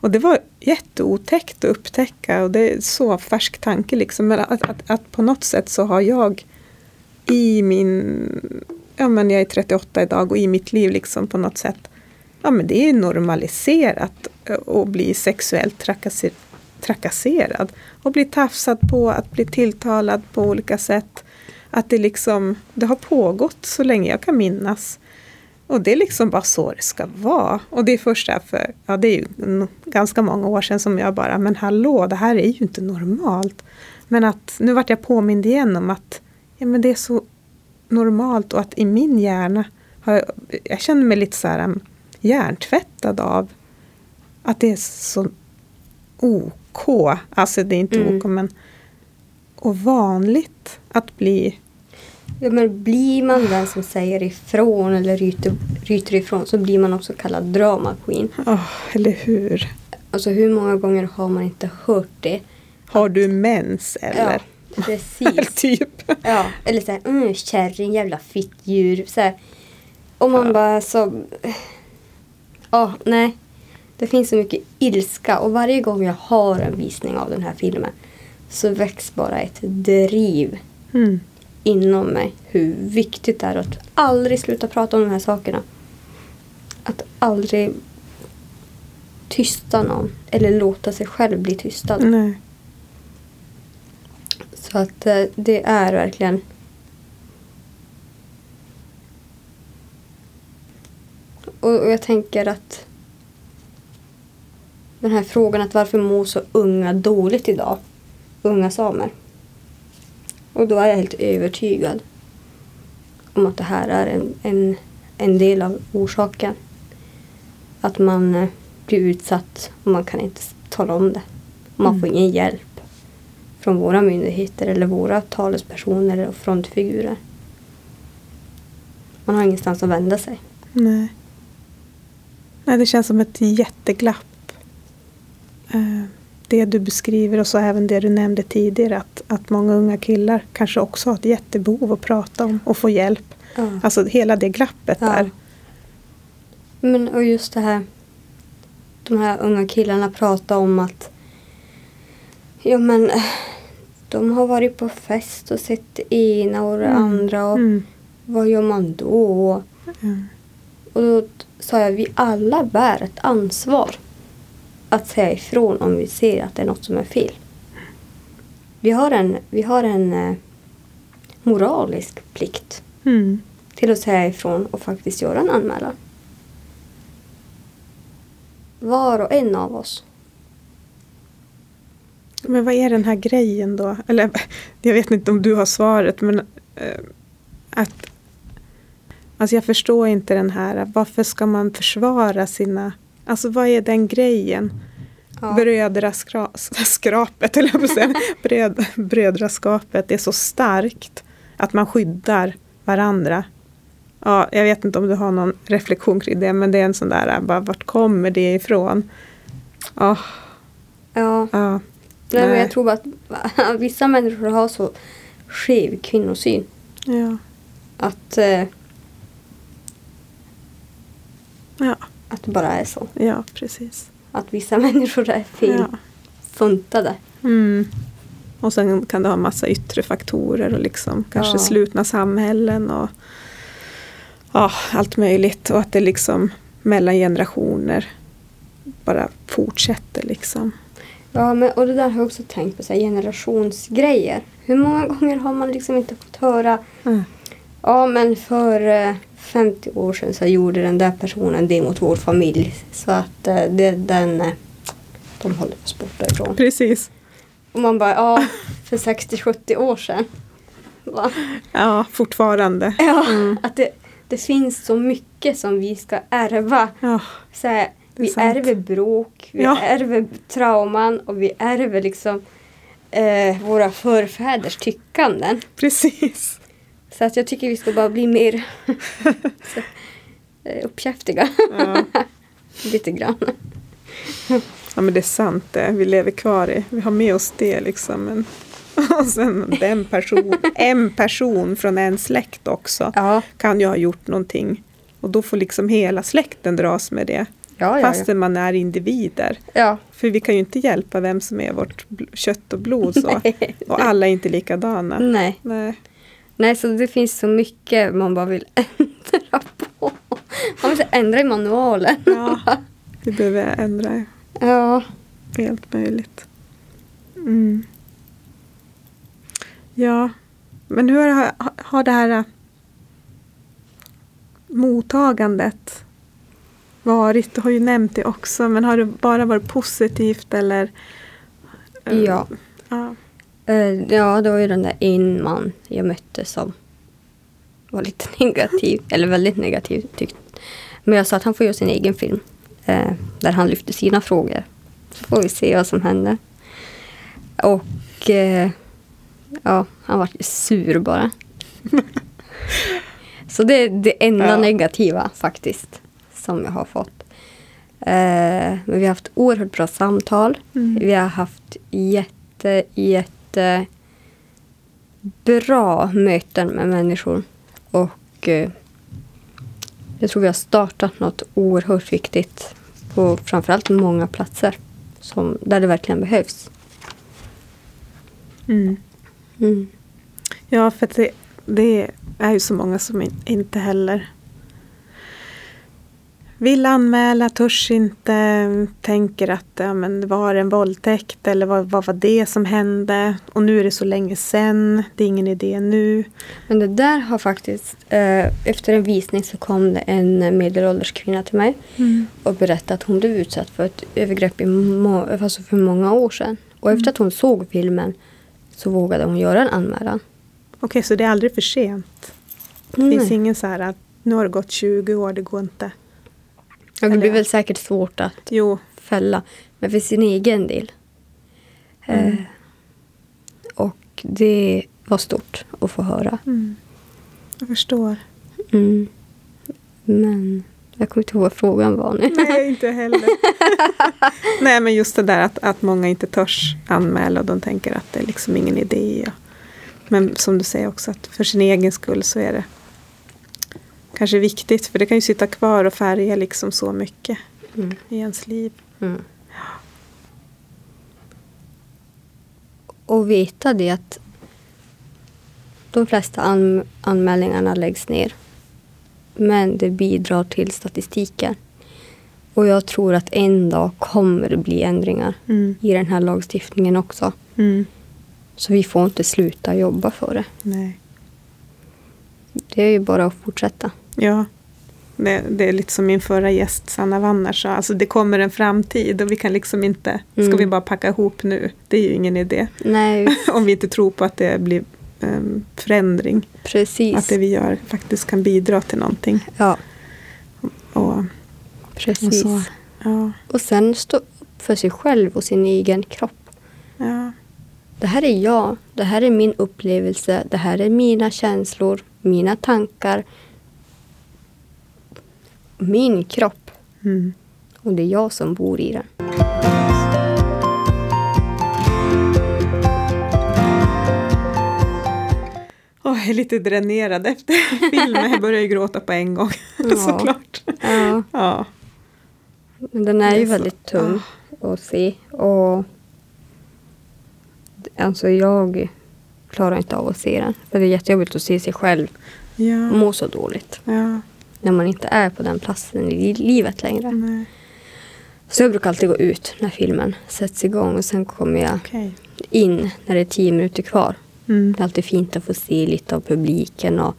S1: och det var jätteotäckt att upptäcka och det är så färsk tanke liksom. Men att, att, att på något sätt så har jag i min, ja men jag är 38 idag och i mitt liv liksom på något sätt, ja men det är normaliserat eh, att bli sexuellt trakasser, trakasserad. Och bli tafsad på, att bli tilltalad på olika sätt. Att det liksom, det har pågått så länge jag kan minnas. Och det är liksom bara så det ska vara. Och det är först därför, ja det är ju ganska många år sedan som jag bara, men hallå, det här är ju inte normalt. Men att nu vart jag påmind igen om att ja, men det är så normalt och att i min hjärna har jag, jag känner mig lite så här um, hjärntvättad av att det är så OK, alltså det är inte
S2: Mm.
S1: OK men och vanligt att bli
S2: Ja, men blir man den som säger ifrån eller ryter, ryter ifrån så blir man också kallad drama queen.
S1: Åh, eller hur?
S2: Alltså hur många gånger har man inte hört det?
S1: Har du mens eller?
S2: Ja, precis. [laughs]
S1: typ.
S2: Ja, eller såhär, mm, kärring, jävla fittdjur. Så här. Och man
S1: Ja.
S2: bara så... Ja, nej. Det finns så mycket ilska och varje gång jag har en visning av den här filmen så väcks bara ett driv
S1: Mm.
S2: Inom mig hur viktigt det är att aldrig sluta prata om de här sakerna. Att aldrig tysta någon eller låta sig själv bli tystad.
S1: Nej.
S2: Så att eh, det är verkligen och, och jag tänker att den här frågan att varför mår så unga dåligt idag? Unga samer. Och då är jag helt övertygad om att det här är en, en, en del av orsaken. Att man eh, blir utsatt och man kan inte tala om det. Man får
S1: Mm.
S2: ingen hjälp från våra myndigheter eller våra talespersoner och frontfigurer. Man har ingenstans att vända sig.
S1: Nej. Nej, det känns som ett jätteglapp. Eh, Det du beskriver och så även det du nämnde tidigare att, att många unga killar kanske också har ett jättebehov att prata om och få hjälp.
S2: Ja.
S1: Alltså hela det glappet
S2: Ja.
S1: där.
S2: Men och just det här. De här unga killarna pratar om att ja men de har varit på fest och sett det ena och det
S1: Mm.
S2: andra och
S1: Mm.
S2: vad gör man då?
S1: Mm.
S2: Och då sa jag vi alla bär ett ansvar att säga ifrån om vi ser att det är något som är fel. Vi har en, vi har en eh, moralisk plikt
S1: Mm.
S2: till att säga ifrån och faktiskt göra en anmälan. Var och en av oss.
S1: Men vad är den här grejen då? Eller [laughs] jag vet inte om du har svaret men eh, att Alltså jag förstår inte den här, varför ska man försvara sina, alltså vad är den grejen?
S2: Ja.
S1: Brödraskrapet, eller jag på att säga. [laughs] Bröd, brödraskapet är så starkt att man skyddar varandra. Ja, jag vet inte om du har någon reflektion kring det, men det är en sån där, bara, vart kommer det ifrån? Ja,
S2: ja.
S1: ja.
S2: Nej, men jag tror bara att [laughs] vissa människor har så skev kvinnosyn.
S1: ja.
S2: Att, eh,
S1: Ja,
S2: att det bara är så.
S1: ja precis.
S2: Att vissa [laughs] människor är fel
S1: Ja. Mm. Och sen kan det ha massa yttre faktorer och liksom kanske
S2: Ja.
S1: slutna samhällen och ja, allt möjligt. Och att det liksom mellan generationer bara fortsätter liksom.
S2: Ja, men, och det där har jag också tänkt på, så här, generationsgrejer. Hur många gånger har man liksom inte fått höra
S1: Mm.
S2: Ja, men för eh, 50 år sedan så gjorde den där personen det mot vår familj. Så att eh, det, den, eh, de håller oss borta ifrån.
S1: Precis.
S2: Och man bara, ja, för 60-70 år sedan. Va?
S1: Ja, fortfarande.
S2: Ja,
S1: Mm.
S2: att det, det finns så mycket som vi ska ärva.
S1: Ja,
S2: Så här, vi
S1: sant.
S2: ärver bråk, vi
S1: Ja.
S2: ärver trauman och vi ärver liksom eh, våra förfäders tyckanden.
S1: precis.
S2: Så att jag tycker vi ska bara bli mer [laughs] så, eh, uppkäftiga.
S1: Ja. [laughs]
S2: Lite grann.
S1: ja, men det är sant det. Vi lever kvar i, vi har med oss det liksom. Men [laughs] Och sen den person, en person från en släkt också
S2: Ja,
S1: kan ju ha gjort någonting. Och då får liksom hela släkten dras med det.
S2: ja, ja.
S1: Fastän man är individer.
S2: ja.
S1: För vi kan ju inte hjälpa vem som är vårt kött och blod. Så. Och alla är inte likadana.
S2: Nej.
S1: Nej.
S2: Nej, så det finns så mycket man bara vill [laughs] ändra på. Man vill ändra i manualen.
S1: Ja, vi behöver ändra
S2: Ja.
S1: helt möjligt. Mm. Ja, men hur har, har det här äh, mottagandet varit? Du har ju nämnt det också, men har det bara varit positivt eller? eh,
S2: Ja.
S1: ja.
S2: Eh, Ja, det var ju den där en man jag mötte som var lite [laughs] negativ, eller väldigt negativ tyckte. Men jag sa att han får göra sin egen film. Eh, där han lyfter sina frågor. Så får vi se vad som händer. Och eh, ja, han var sur bara. [laughs] Så det är det enda
S1: Ja.
S2: negativa faktiskt som jag har fått. Eh, men vi har haft oerhört bra samtal.
S1: Mm.
S2: Vi har haft jätte, jätte bra möten med människor. Och eh, jag tror vi har startat något oerhört viktigt på framförallt många platser som, där det verkligen behövs.
S1: Mm.
S2: Mm.
S1: Ja, för det, det är ju så många som in, inte heller vill anmäla, törs inte, tänker att ja, men det var en våldtäkt eller vad, vad var det som hände? Och nu är det så länge sen, det är ingen idé nu.
S2: Men det där har faktiskt, eh, efter en visning så kom det en medelålders kvinna till mig och berättade att hon blev utsatt för ett övergrepp i må- alltså för många år sedan. Och efter att hon såg filmen så vågade hon göra en anmälan.
S1: Okej, så det är aldrig för sent? Det
S2: Nej.
S1: finns ingen så här att nu har det gått 20 år, det går inte.
S2: Ja, det blir väl säkert svårt att
S1: Jo,
S2: fälla, men för sin egen del.
S1: Mm.
S2: Eh, och det var stort att få höra.
S1: mm. jag förstår.
S2: Mm. Men jag kommer inte ihåg vad frågan var nu.
S1: Nej, inte heller. [laughs] Nej, men just det där att, att många inte törs anmäla och de tänker att det är liksom ingen idé. Men som du säger också att för sin egen skull så är det kanske viktigt för det kan ju sitta kvar och färga liksom så mycket
S2: Mm.
S1: i ens liv.
S2: Mm. Och veta det att de flesta an- anmälningarna läggs ner. Men det bidrar till statistiken. Och jag tror att en dag kommer det bli ändringar
S1: Mm.
S2: i den här lagstiftningen också.
S1: Mm.
S2: Så vi får inte sluta jobba för det.
S1: Nej.
S2: Det är ju bara att fortsätta.
S1: Ja, det, det är lite som min förra gäst Sanna Wanner sa. Alltså det kommer en framtid och vi kan liksom inte, ska
S2: Mm.
S1: vi bara packa ihop nu? Det är ju ingen idé. [laughs] Om vi inte tror på att det blir em, förändring.
S2: precis.
S1: Att det vi gör faktiskt kan bidra till någonting.
S2: Ja,
S1: Och, och
S2: precis.
S1: så. Ja,
S2: Och sen stå upp för sig själv och sin egen kropp.
S1: ja,
S2: Det här är jag. Det här är min upplevelse. Det här är mina känslor, mina tankar. Min kropp.
S1: mm.
S2: Och det är jag som bor i den.
S1: Åh, jag är lite dränerad efter filmen. Jag börjar ju gråta på en gång. [laughs]
S2: Ja.
S1: Såklart.
S2: Ja,
S1: Ja.
S2: den är ju väldigt tung att se. Och alltså jag klarar inte av att se den. För det är jättejobbigt att se sig själv
S1: Ja.
S2: må så dåligt.
S1: ja.
S2: När man inte är på den platsen i livet längre.
S1: Nej.
S2: Så jag brukar alltid gå ut när filmen sätts igång och sen kommer jag
S1: Okej.
S2: in när det är tio minuter kvar.
S1: Mm.
S2: Det är alltid fint att få se lite av publiken och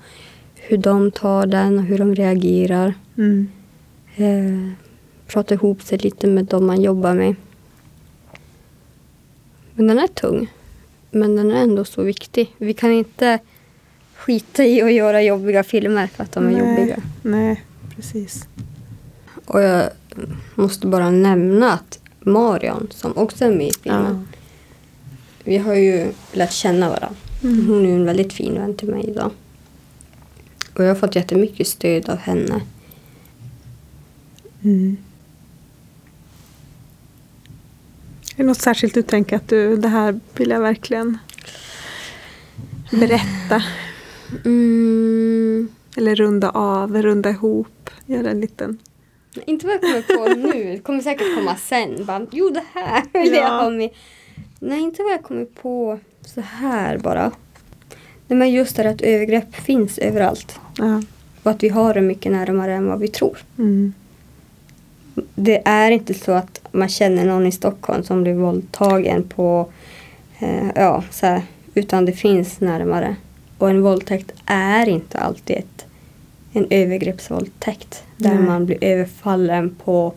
S2: hur de tar den och hur de reagerar.
S1: Mm.
S2: Eh, prata ihop sig lite med de man jobbar med. Men den är tung. Men den är ändå så viktig. Vi kan inte skita i att göra jobbiga filmer för att de är
S1: Nej.
S2: jobbiga.
S1: Nej, precis.
S2: Och jag måste bara nämna att Marion, som också är med i filmen, vi har ju lärt känna varandra.
S1: Mm.
S2: Hon är en väldigt fin vän till mig idag. Och jag har fått jättemycket stöd av henne.
S1: Mm. Är det något särskilt du tänker att du, det här vill jag verkligen Berätta.
S2: Mm,
S1: Eller runda av, runda ihop. Göra en liten...
S2: inte vad jag kommer på [laughs] nu. Det kommer säkert komma sen. Bara, jo, det här [laughs] vill jag
S1: Ja.
S2: ha med. Nej, inte vad jag kommer på så här bara. Nej, men just det att övergrepp finns överallt.
S1: Ja.
S2: Och att vi har det mycket närmare än vad vi tror.
S1: Mm.
S2: Det är inte så att man känner någon i Stockholm som blir våldtagen på, eh, ja, så här, utan det finns närmare. Och en våldtäkt är inte alltid ett, en övergreppsvåldtäkt. Där
S1: Nej.
S2: man blir överfallen på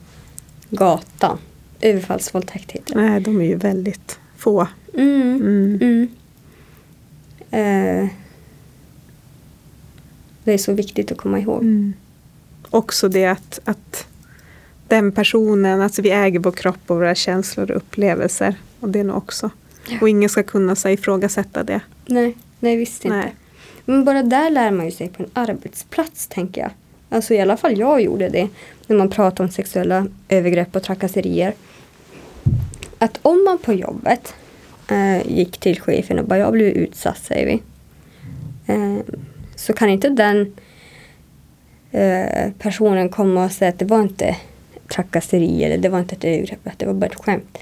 S2: gatan. Överfallsvåldtäkt heter det.
S1: Nej, de är ju väldigt få.
S2: Mm.
S1: Mm.
S2: Mm. Eh, det är så viktigt att komma ihåg.
S1: Mm. Också det att, att den personen, alltså vi äger vår kropp och våra känslor och upplevelser. Och det är nog också.
S2: Ja.
S1: Och ingen ska kunna ifrågasätta det.
S2: Nej, nej visst inte.
S1: Nej.
S2: Men bara där lär man ju sig på en arbetsplats tänker jag. Alltså i alla fall jag gjorde det. När man pratar om sexuella övergrepp och trakasserier. Att om man på jobbet eh, gick till chefen och bara jag blev utsatt säger vi. Eh, så kan inte den eh, personen komma och säga att det var inte trakasseri eller det var inte ett övergrepp, det var bara ett skämt.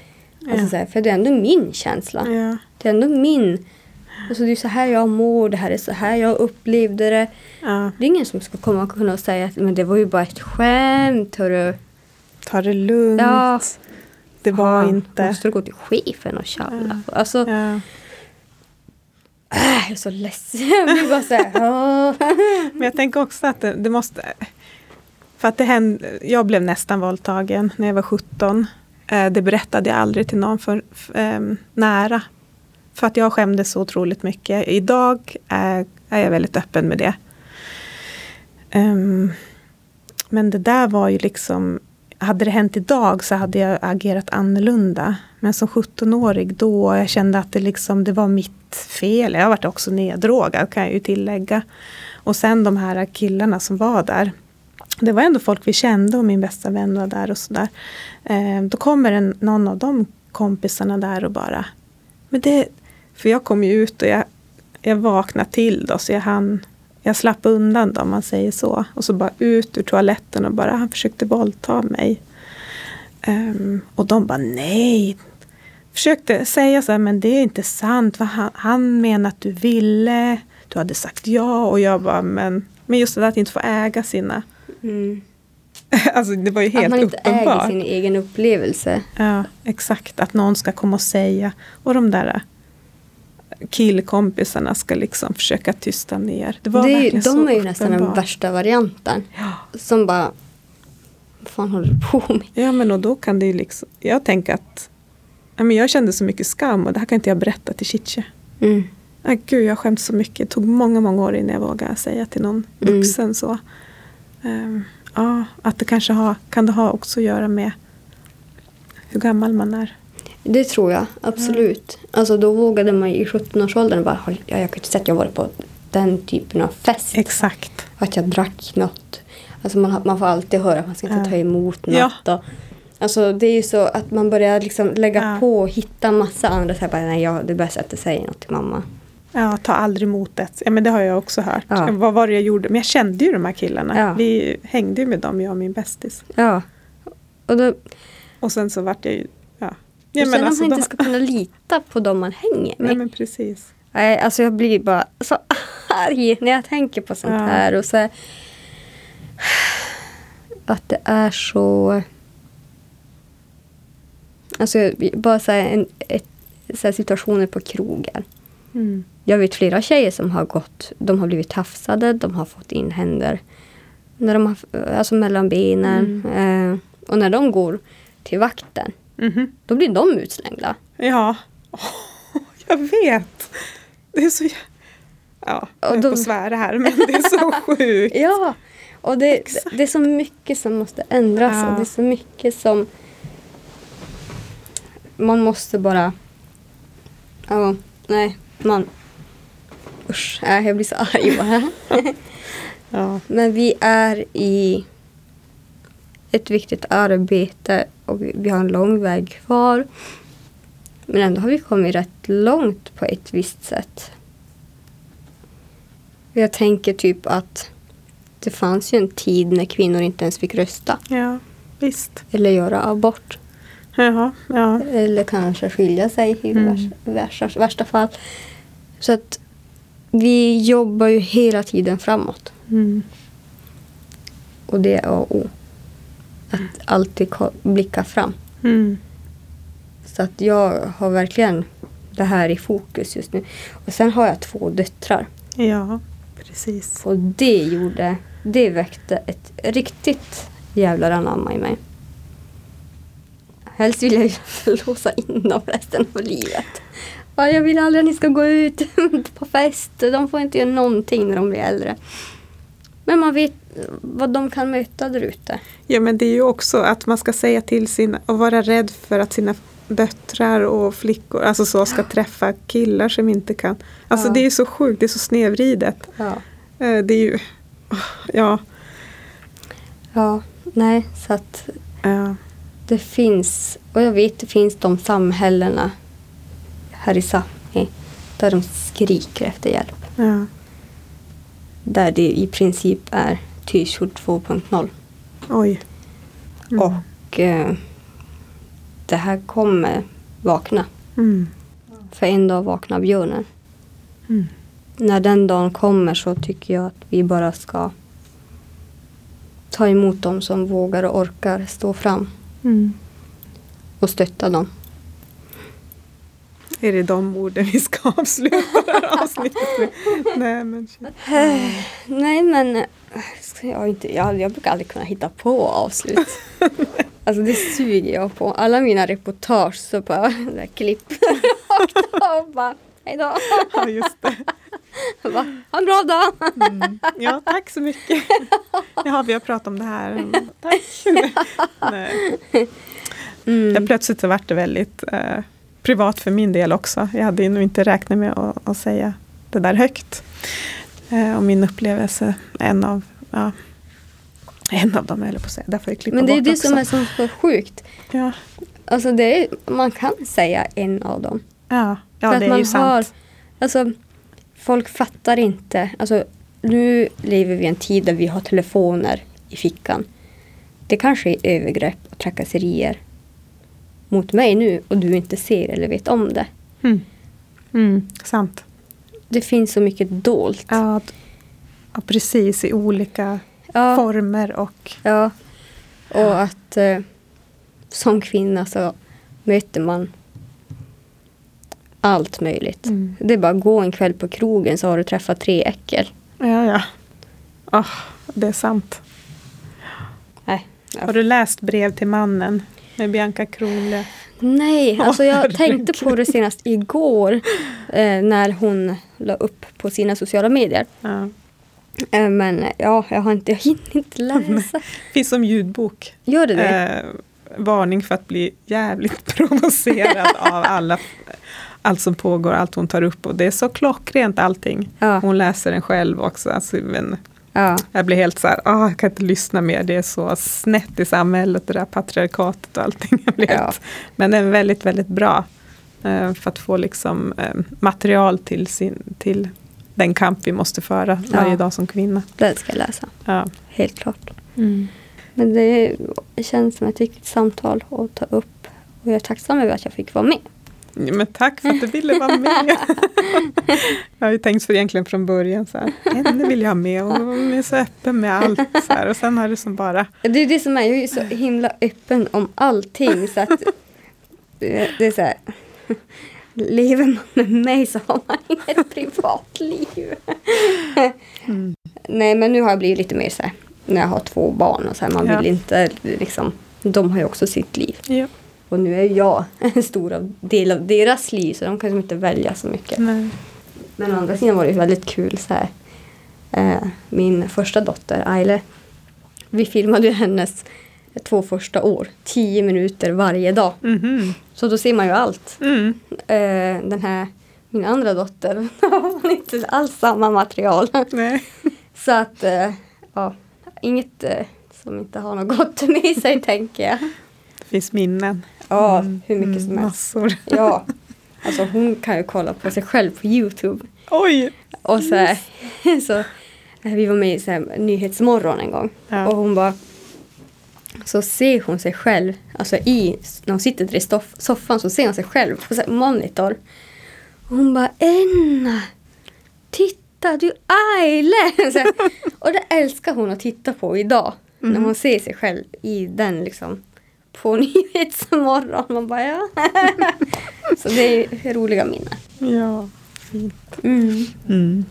S2: Alltså,
S1: Ja.
S2: så här, för det är ändå min känsla.
S1: Ja.
S2: Det är ändå min. Alltså det är så här jag mår, det här är så här jag upplevde det.
S1: Ja.
S2: Det är ingen som ska komma och kunna säga att men det var ju bara ett skämt. Hörru.
S1: Ta det lugnt.
S2: Ja.
S1: Det var
S2: Ja,
S1: inte...
S2: Måste du gå till chefen och tjalla? Alltså,
S1: Ja.
S2: äh, jag är så ledsen. Jag bara så. [laughs]
S1: Men jag tänker också att det, det måste... För att det hände, jag blev nästan våldtagen när jag var 17. Eh, Det berättade jag aldrig till någon för, för, ehm, nära. För att jag skämdes så otroligt mycket. Idag är, är jag väldigt öppen med det. Um, men det där var ju liksom... Hade det hänt idag så hade jag agerat annorlunda. Men som 17-årig då jag kände att det, liksom, det var mitt fel. Jag varit också neddrogad kan jag ju tillägga. Och sen de här killarna som var där. Det var ändå folk vi kände och min bästa vän var där och sådär. Um, då kommer en, någon av de kompisarna där och bara. Men det, för jag kom ju ut och jag, jag vaknade till då så jag hann. Jag slapp undan då om man säger så. Och så bara ut ur toaletten och bara han försökte våldta mig. Ehm, och de bara nej. Försökte säga så här men det är inte sant. Vad Han, han menar att du ville. Du hade sagt ja och jag bara men. Men just det där att inte få äga sina.
S2: Mm. [laughs]
S1: Alltså det var ju helt
S2: Att man inte äger
S1: uppenbart.
S2: sin egen upplevelse.
S1: Ja, exakt. Att någon ska komma och säga. Och de där killkompisarna ska liksom försöka tysta ner. Det var
S2: Det
S1: verkligen så
S2: de är ju nästan den värsta varianten.
S1: Ja.
S2: Som bara, vad fan håller du på med?
S1: ja, men och då kan det ju liksom. Jag tänker att. Ja, men jag kände så mycket skam och det här kan inte jag berätta till Chiche.
S2: Mm.
S1: Ah, gud, jag skämde så mycket. Det tog många, många år innan jag vågade säga till någon
S2: Mm.
S1: vuxen så. Ehm, ja, att det kanske har, kan det ha också att göra med hur gammal man är.
S2: Det tror jag, absolut. Alltså då vågade man i 17-årsåldern bara, "Har- ja, jag kan inte säga att jag varit på den typen av fest.
S1: Exakt.
S2: Att jag drack något. Alltså man, man får alltid höra att man ska inte ta emot något.
S1: Ja.
S2: Och, alltså det är ju så att man börjar liksom lägga
S1: Ja.
S2: på och hitta massa andra. Så här, bara, nej, jag, det är bäst att jag säger något till mamma.
S1: Ja, ta aldrig emot det. Ja, men det har jag också hört.
S2: Ja.
S1: Vad var det jag gjorde? Men jag kände ju de här killarna.
S2: Ja.
S1: Vi hängde ju med dem, jag och min bästis.
S2: Ja. Och, då,
S1: Och sen så vart jag ju... Ja,
S2: och sen
S1: alltså,
S2: man inte ska kunna lita på dem man hänger med.
S1: Nej men precis.
S2: Nej, alltså jag blir bara så arg när jag tänker på sånt
S1: Ja.
S2: här. Och så här, att det är så... Alltså bara så här, en, ett, så här situationer på krogen.
S1: Mm.
S2: Jag vet flera tjejer som har gått, de har blivit tafsade, de har fått in händer när de har, alltså mellan benen. Eh, och när de går till vakten,
S1: Mhm.
S2: då blir de utslängda.
S1: Ja, [laughs] jag vet. Det är så... Ja, jag
S2: de-
S1: på svära här men det är så [laughs] sjukt.
S2: Ja, och det,
S1: Exakt.
S2: det är så mycket som måste ändras
S1: Ja.
S2: och det är så mycket som man måste bara... Ja, nej, man... Usch, nej, jag blir så arg bara. [laughs]
S1: Ja.
S2: Men vi är i ett viktigt arbete och vi har en lång väg kvar. Men ändå har vi kommit rätt långt på ett visst sätt. Jag tänker typ att det fanns ju en tid när kvinnor inte ens fick rösta.
S1: Ja, visst.
S2: Eller göra abort.
S1: Jaha, ja.
S2: Eller kanske skilja sig i
S1: Mm.
S2: värsta, värsta fall. Så att vi jobbar ju hela tiden framåt.
S1: Mm.
S2: Och det är A och O. Att alltid blicka fram.
S1: Mm.
S2: Så att jag har verkligen det här i fokus just nu. Och sen har jag två döttrar.
S1: Ja, precis.
S2: Och det gjorde, det väckte ett riktigt jävlar anamma i mig. Helst vill jag ju [laughs] låsa in dem resten av livet. Ja, Jag vill aldrig att ni ska gå ut [laughs] på fest. De får inte göra någonting när de blir äldre. Men man vet vad de kan möta där ute.
S1: Ja men det är ju också att man ska säga till sin och vara rädd för att sina döttrar och flickor alltså så ska träffa killar som inte kan. Alltså
S2: Ja.
S1: det är ju så sjukt, det är så snedvridet.
S2: Ja.
S1: Eh, Det är ju, ja,
S2: ja, nej, så att
S1: ja,
S2: det finns, och jag vet det finns de samhällena här i Sápmi där de skriker efter hjälp.
S1: ja,
S2: Där det i princip är Tyskjord 2.0.
S1: oj. Mm.
S2: Och eh, det här kommer vakna.
S1: Mm.
S2: För en dag vaknar björnen.
S1: Mm.
S2: När den dagen kommer så tycker jag att vi bara ska ta emot dem som vågar och orkar stå fram
S1: Mm.
S2: och stötta dem.
S1: Är det de orden vi ska [laughs] avsluta det här avsnittet med? Nej men shit.
S2: Nej men eh, jag, inte, jag, jag brukar aldrig kunna hitta på avslut. [laughs] alltså det suger jag på. Alla mina reportage så bara där klipp [laughs] rakt av bara hejdå.
S1: Ja just det.
S2: Bara, ha en bra dag.
S1: Mm. Ja tack så mycket. Ja vi har pratat om det här. Tack. Nej.
S2: Mm.
S1: Ja, plötsligt så vart det väldigt eh, privat för min del också. Jag hade nog inte räknat med att, att säga det där högt. Eh, och min upplevelse, en av, ja, en av dem höll jag på att säga. Där får jag klippa
S2: Men det är det
S1: också.
S2: som är så, sjukt.
S1: Ja,
S2: Alltså det är, man kan säga en av dem.
S1: ja, ja
S2: För att
S1: det är
S2: man
S1: ju sant.
S2: Har, alltså, folk fattar inte. Alltså, nu lever vi i en tid där vi har telefoner i fickan. Det kanske är övergrepp och trakasserier mot mig nu och du inte ser eller vet om det.
S1: Mm. Mm, sant.
S2: Det finns så mycket dolt.
S1: Ja, ja, precis i olika
S2: Ja,
S1: former och
S2: ja. Och att eh, som kvinna så möter man allt möjligt.
S1: Mm.
S2: Det är bara att gå en kväll på krogen så har du träffat tre äckel.
S1: ja, ja. Ah, det är sant.
S2: Nej, ja.
S1: Har du läst Brev till mannen med Bianca Kronlöf?
S2: Nej, alltså jag
S1: herregud.
S2: tänkte på det senast igår eh, när hon la upp på sina sociala medier.
S1: Ja.
S2: Eh, men ja, jag har inte, jag hinner inte läsa. [laughs]
S1: Finns som ljudbok.
S2: Gör det det?
S1: Eh, varning för att bli jävligt [laughs] provocerad av alla, allt som pågår, allt hon tar upp. Och det är så klockrent allting.
S2: Ja.
S1: Hon läser den själv också. Alltså, men
S2: Ja,
S1: jag blir helt så här, ah, jag kan inte lyssna mer. Det är så snett i samhället, det där patriarkatet och allting. Jag blir
S2: Ja.
S1: helt, men den är väldigt, väldigt bra. eh, för att få liksom, eh, material till, sin, till den kamp vi måste föra varje
S2: Ja.
S1: dag som kvinna.
S2: det ska jag läsa.
S1: Ja.
S2: Helt klart. Men det känns som ett viktigt samtal att ta upp. Och jag är tacksam över att jag fick vara med.
S1: Men tack för att du ville vara med. [laughs] jag har ju tänkt för egentligen från början så här, henne vill jag ha med och hon är så öppen med allt. Så här, och sen har det som bara,
S2: Det är det som är, jag är så himla öppen om allting. Så att det det är så här, lever man med mig så har man inget privatliv. Nej men nu har jag blivit lite mer så här, när jag har två barn och så här, man
S1: Ja.
S2: vill inte liksom, de har ju också sitt liv.
S1: ja,
S2: Och nu är jag en stor del av deras liv så de kan ju inte välja så mycket.
S1: nej.
S2: Men å andra sidan var det väldigt kul så här. Eh, min första dotter Aile. Vi filmade ju hennes två första år. Tio minuter varje dag.
S1: Mhm.
S2: Så då ser man ju allt.
S1: Mm.
S2: Eh, den här, min andra dotter [laughs] har inte alls samma material.
S1: Nej.
S2: Så att, eh, ja, inget som inte har något gott med sig tänker jag.
S1: Det finns minnen.
S2: Ja,
S1: Mm,
S2: hur mycket
S1: mm,
S2: som helst.
S1: Massor.
S2: Ja, [laughs] alltså hon kan ju kolla på sig själv på Youtube.
S1: Oj!
S2: Och så, här, [laughs] så eh, vi var med i så här, Nyhetsmorgon en gång.
S1: Ja.
S2: Och hon bara så ser hon sig själv, alltså i, när hon sitter där i stoff, soffan så ser hon sig själv på så här monitor. Och hon bara Enna! Titta, du Aile! [laughs] Och det älskar hon att titta på idag. När hon ser sig själv i den liksom på [laughs] Nyhetsmorgon. Man bara ja. [laughs] så det är roliga minnen.
S1: Ja, fint.
S2: Mm.
S1: Mm.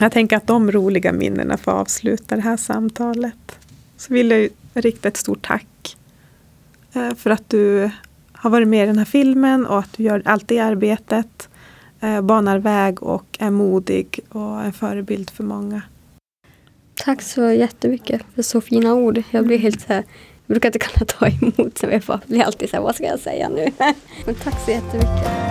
S1: Jag tänker att de roliga minnena får avsluta det här samtalet. Så vill jag rikta ett stort tack eh, för att du har varit med i den här filmen och att du gör allt det arbetet. eh, Banar väg och är modig och en förebild för många.
S2: Tack så jättemycket för så fina ord. Jag blir helt så här, brukar inte kunna ta emot. Så jag blir alltid så här, vad ska jag säga nu? [laughs] Men tack så jättemycket.